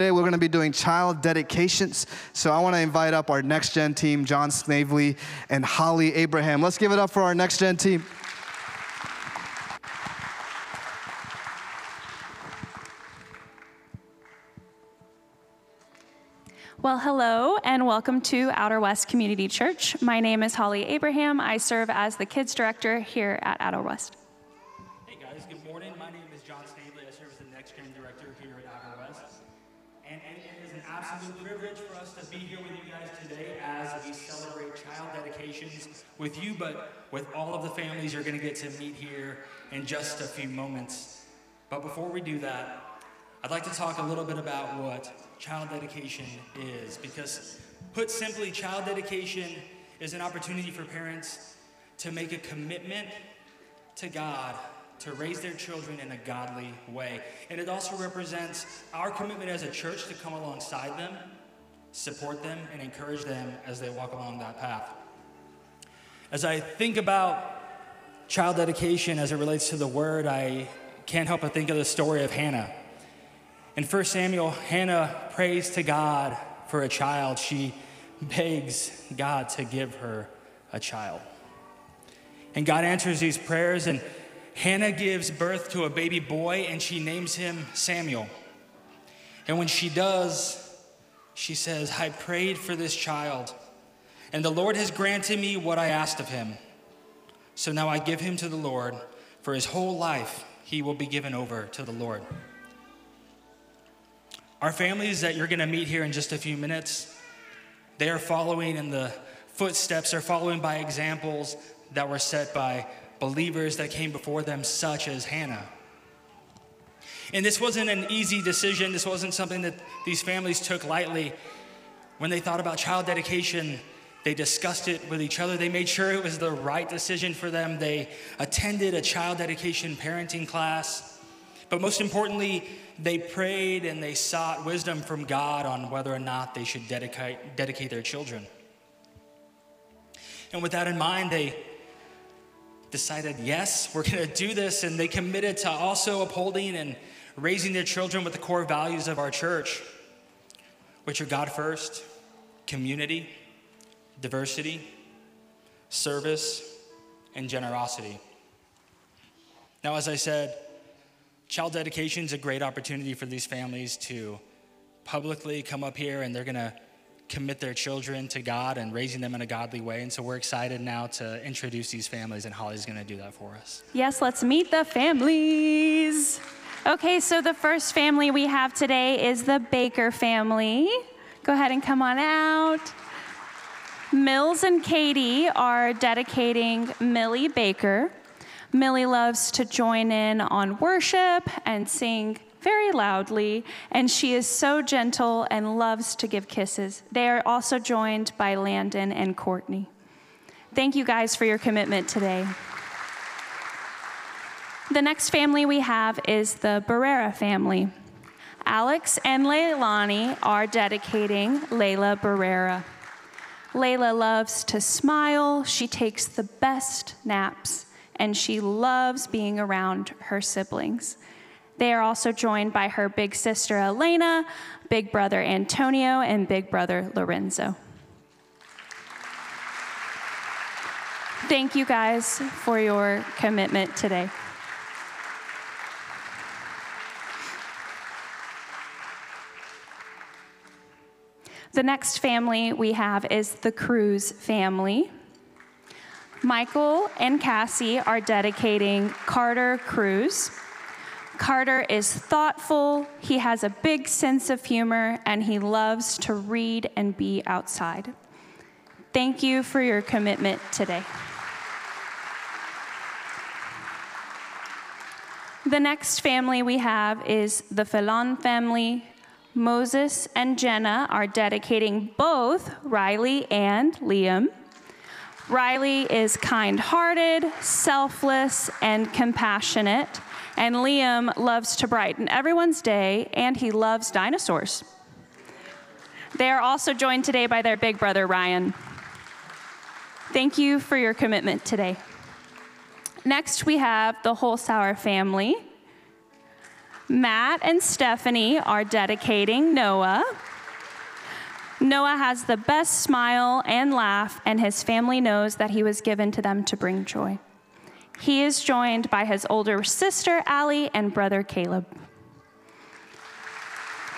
Today we're going to be doing child dedications. So I want to invite up our next gen team, John Snavely and Holly Abraham. Let's give it up for our next gen team. Well, hello and welcome to Outer West Community Church. My name is Holly Abraham. I serve as the kids director here at Outer West. Absolute privilege for us to be here with you guys today as we celebrate child dedications with you, but with all of the families you're going to get to meet here in just a few moments. But before we do that, I'd like to talk a little bit about what child dedication is, because put simply, child dedication is an opportunity for parents to make a commitment to God to raise their children in a godly way. And it also represents our commitment as a church to come alongside them, support them, and encourage them as they walk along that path. As I think about child dedication as it relates to the word, I can't help but think of the story of Hannah. In 1 Samuel, Hannah prays to God for a child. She begs God to give her a child. And God answers these prayers, and Hannah gives birth to a baby boy, and she names him Samuel. And when she does, she says, I prayed for this child, and the Lord has granted me what I asked of him. So now I give him to the Lord. For his whole life, he will be given over to the Lord. Our families that you're going to meet here in just a few minutes, they are following in the footsteps, they're following by examples that were set by believers that came before them, such as Hannah. And this wasn't an easy decision. This wasn't something that these families took lightly. When they thought about child dedication, they discussed it with each other. They made sure it was the right decision for them. They attended a child dedication parenting class. But most importantly, they prayed and they sought wisdom from God on whether or not they should dedicate, dedicate their children. And with that in mind, they decided, yes, we're going to do this. And they committed to also upholding and raising their children with the core values of our church, which are God first, community, diversity, service, and generosity. Now, as I said, child dedication is a great opportunity for these families to publicly come up here and they're going to commit their children to God and raising them in a godly way. And so we're excited now to introduce these families, and Holly's going to do that for us. Yes, let's meet the families. Okay, so the first family we have today is the Baker family. Go ahead and come on out. Mills and Katie are dedicating Millie Baker Millie loves to join in on worship and sing very loudly, and she is so gentle and loves to give kisses. They are also joined by Landon and Courtney. Thank you guys for your commitment today. The next family we have is the Barrera family. Alex and Leilani are dedicating Layla Barrera. Layla loves to smile. She takes the best naps and she loves being around her siblings. They are also joined by her big sister Elena, big brother Antonio, and big brother Lorenzo. Thank you guys for your commitment today. The next family we have is the Cruz family. Michael and Cassie are dedicating Carter Cruz. Carter is thoughtful, he has a big sense of humor, and he loves to read and be outside. Thank you for your commitment today. The next family we have is the Felon family. Moses and Jenna are dedicating both Riley and Liam. Riley is kind hearted, selfless, and compassionate. And Liam loves to brighten everyone's day, and he loves dinosaurs. They are also joined today by their big brother, Ryan. Thank you for your commitment today. Next, we have the Holzhauer family. Matt and Stephanie are dedicating Noah. Noah has the best smile and laugh, and his family knows that he was given to them to bring joy. He is joined by his older sister, Allie, and brother, Caleb.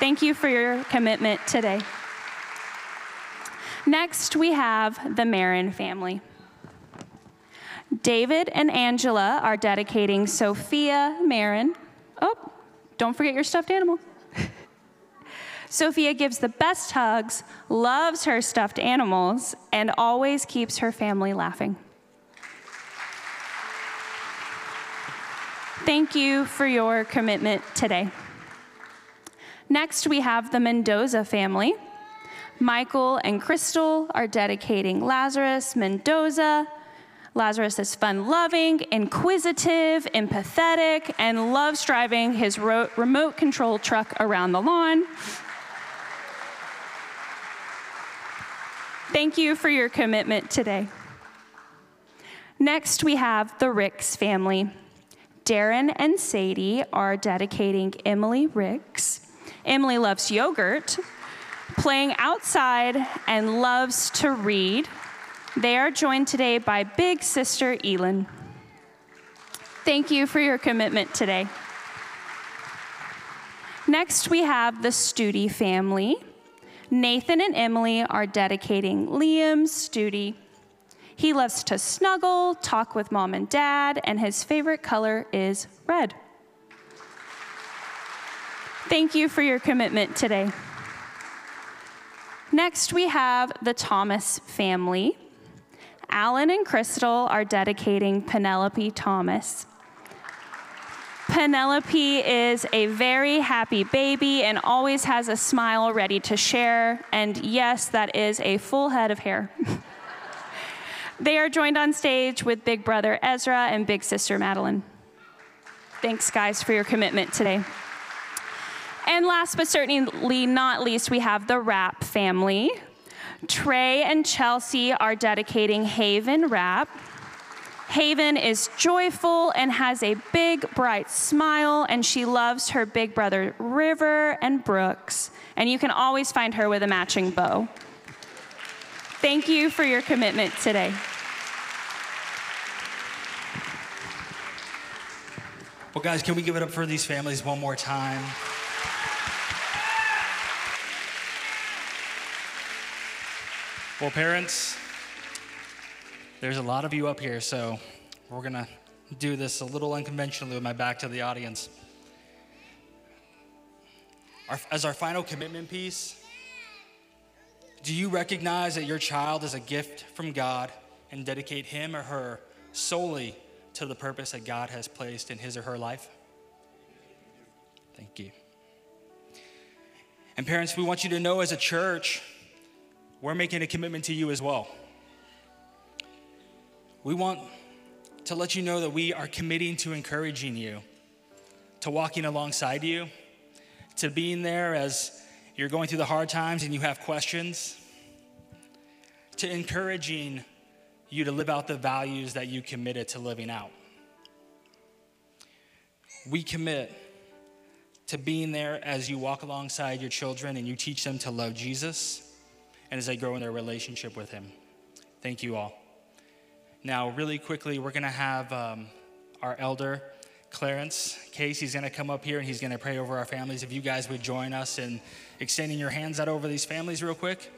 Thank you for your commitment today. Next, we have the Marin family. David and Angela are dedicating Sophia Marin. Oh, don't forget your stuffed animal. Sophia gives the best hugs, loves her stuffed animals, and always keeps her family laughing. Thank you for your commitment today. Next, we have the Mendoza family. Michael and Crystal are dedicating Lazarus Mendoza. Lazarus is fun loving, inquisitive, empathetic, and loves driving his ro- remote control truck around the lawn. Thank you for your commitment today. Next, we have the Ricks family. Darren and Sadie are dedicating Emily Ricks. Emily loves yogurt, playing outside, and loves to read. They are joined today by big sister Elin. Thank you for your commitment today. Next, we have the Studi family. Nathan and Emily are dedicating Liam Studi. He loves to snuggle, talk with mom and dad, and his favorite color is red. Thank you for your commitment today. Next, we have the Thomas family. Alan and Crystal are dedicating Penelope Thomas. Penelope is a very happy baby and always has a smile ready to share. And yes, that is a full head of hair. they are joined on stage with big brother Ezra and big sister Madeline. Thanks, guys, for your commitment today. And last but certainly not least, we have the Rap family. Trey and Chelsea are dedicating Haven Rap. Haven is joyful and has a big, bright smile, and she loves her big brother River and Brooks. And you can always find her with a matching bow. Thank you for your commitment today. Well, guys, can we give it up for these families one more time? Well, parents, there's a lot of you up here, so we're going to do this a little unconventionally with my back to the audience. Our, as our final commitment piece, do you recognize that your child is a gift from God and dedicate him or her solely to the purpose that God has placed in his or her life? Thank you. And parents, we want you to know as a church, we're making a commitment to you as well. We want to let you know that we are committing to encouraging you, to walking alongside you, to being there as you're going through the hard times and you have questions, to encouraging you to live out the values that you committed to living out. We commit to being there as you walk alongside your children and you teach them to love Jesus and as they grow in their relationship with Him. Thank you all. Now, really quickly, we're going to have um, our elder, Clarence Case. He's going to come up here and he's going to pray over our families. If you guys would join us in extending your hands out over these families, real quick.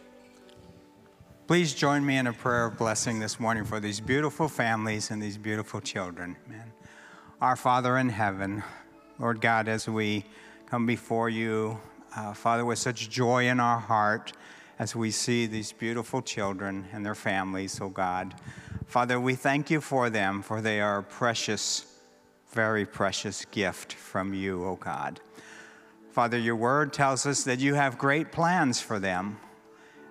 Please join me in a prayer of blessing this morning for these beautiful families and these beautiful children. Man. Our Father in heaven, Lord God, as we come before you, uh, Father, with such joy in our heart as we see these beautiful children and their families, oh God. Father, we thank you for them, for they are a precious, very precious gift from you, oh God. Father, your word tells us that you have great plans for them.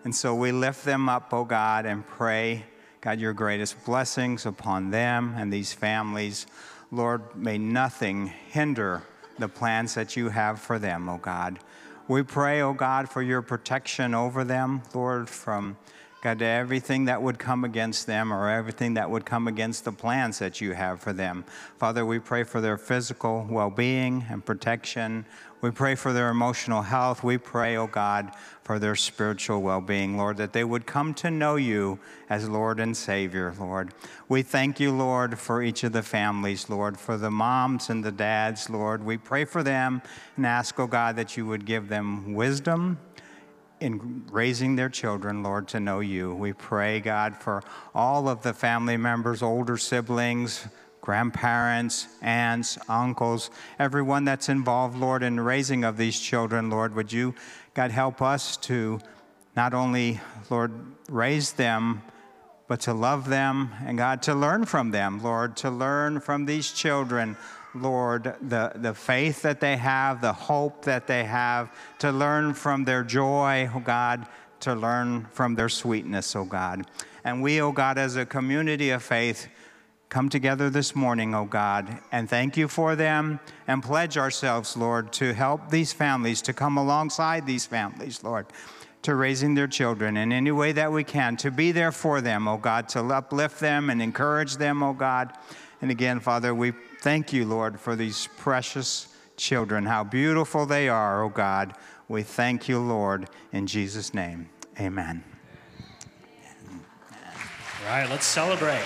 And so we lift them up, oh God, and pray, God, your greatest blessings upon them and these families. Lord, may nothing hinder the plans that you have for them, oh God. We pray, oh God, for your protection over them, Lord, from God, to everything that would come against them or everything that would come against the plans that you have for them. Father, we pray for their physical well being and protection. We pray for their emotional health. We pray, oh God, for their spiritual well being, Lord, that they would come to know you as Lord and Savior, Lord. We thank you, Lord, for each of the families, Lord, for the moms and the dads, Lord. We pray for them and ask, oh God, that you would give them wisdom in raising their children, Lord, to know you. We pray, God, for all of the family members, older siblings, grandparents, aunts, uncles, everyone that's involved, Lord, in raising of these children, Lord. Would you, God, help us to not only, Lord, raise them, but to love them and, God, to learn from them, Lord, to learn from these children. Lord, the, the faith that they have, the hope that they have, to learn from their joy, oh God, to learn from their sweetness, oh God. And we, oh God, as a community of faith, come together this morning, oh God, and thank you for them and pledge ourselves, Lord, to help these families, to come alongside these families, Lord, to raising their children in any way that we can, to be there for them, oh God, to uplift them and encourage them, oh God. And again, Father, we Thank you, Lord, for these precious children, how beautiful they are, oh God. We thank you, Lord, in Jesus' name. Amen. All right, let's celebrate.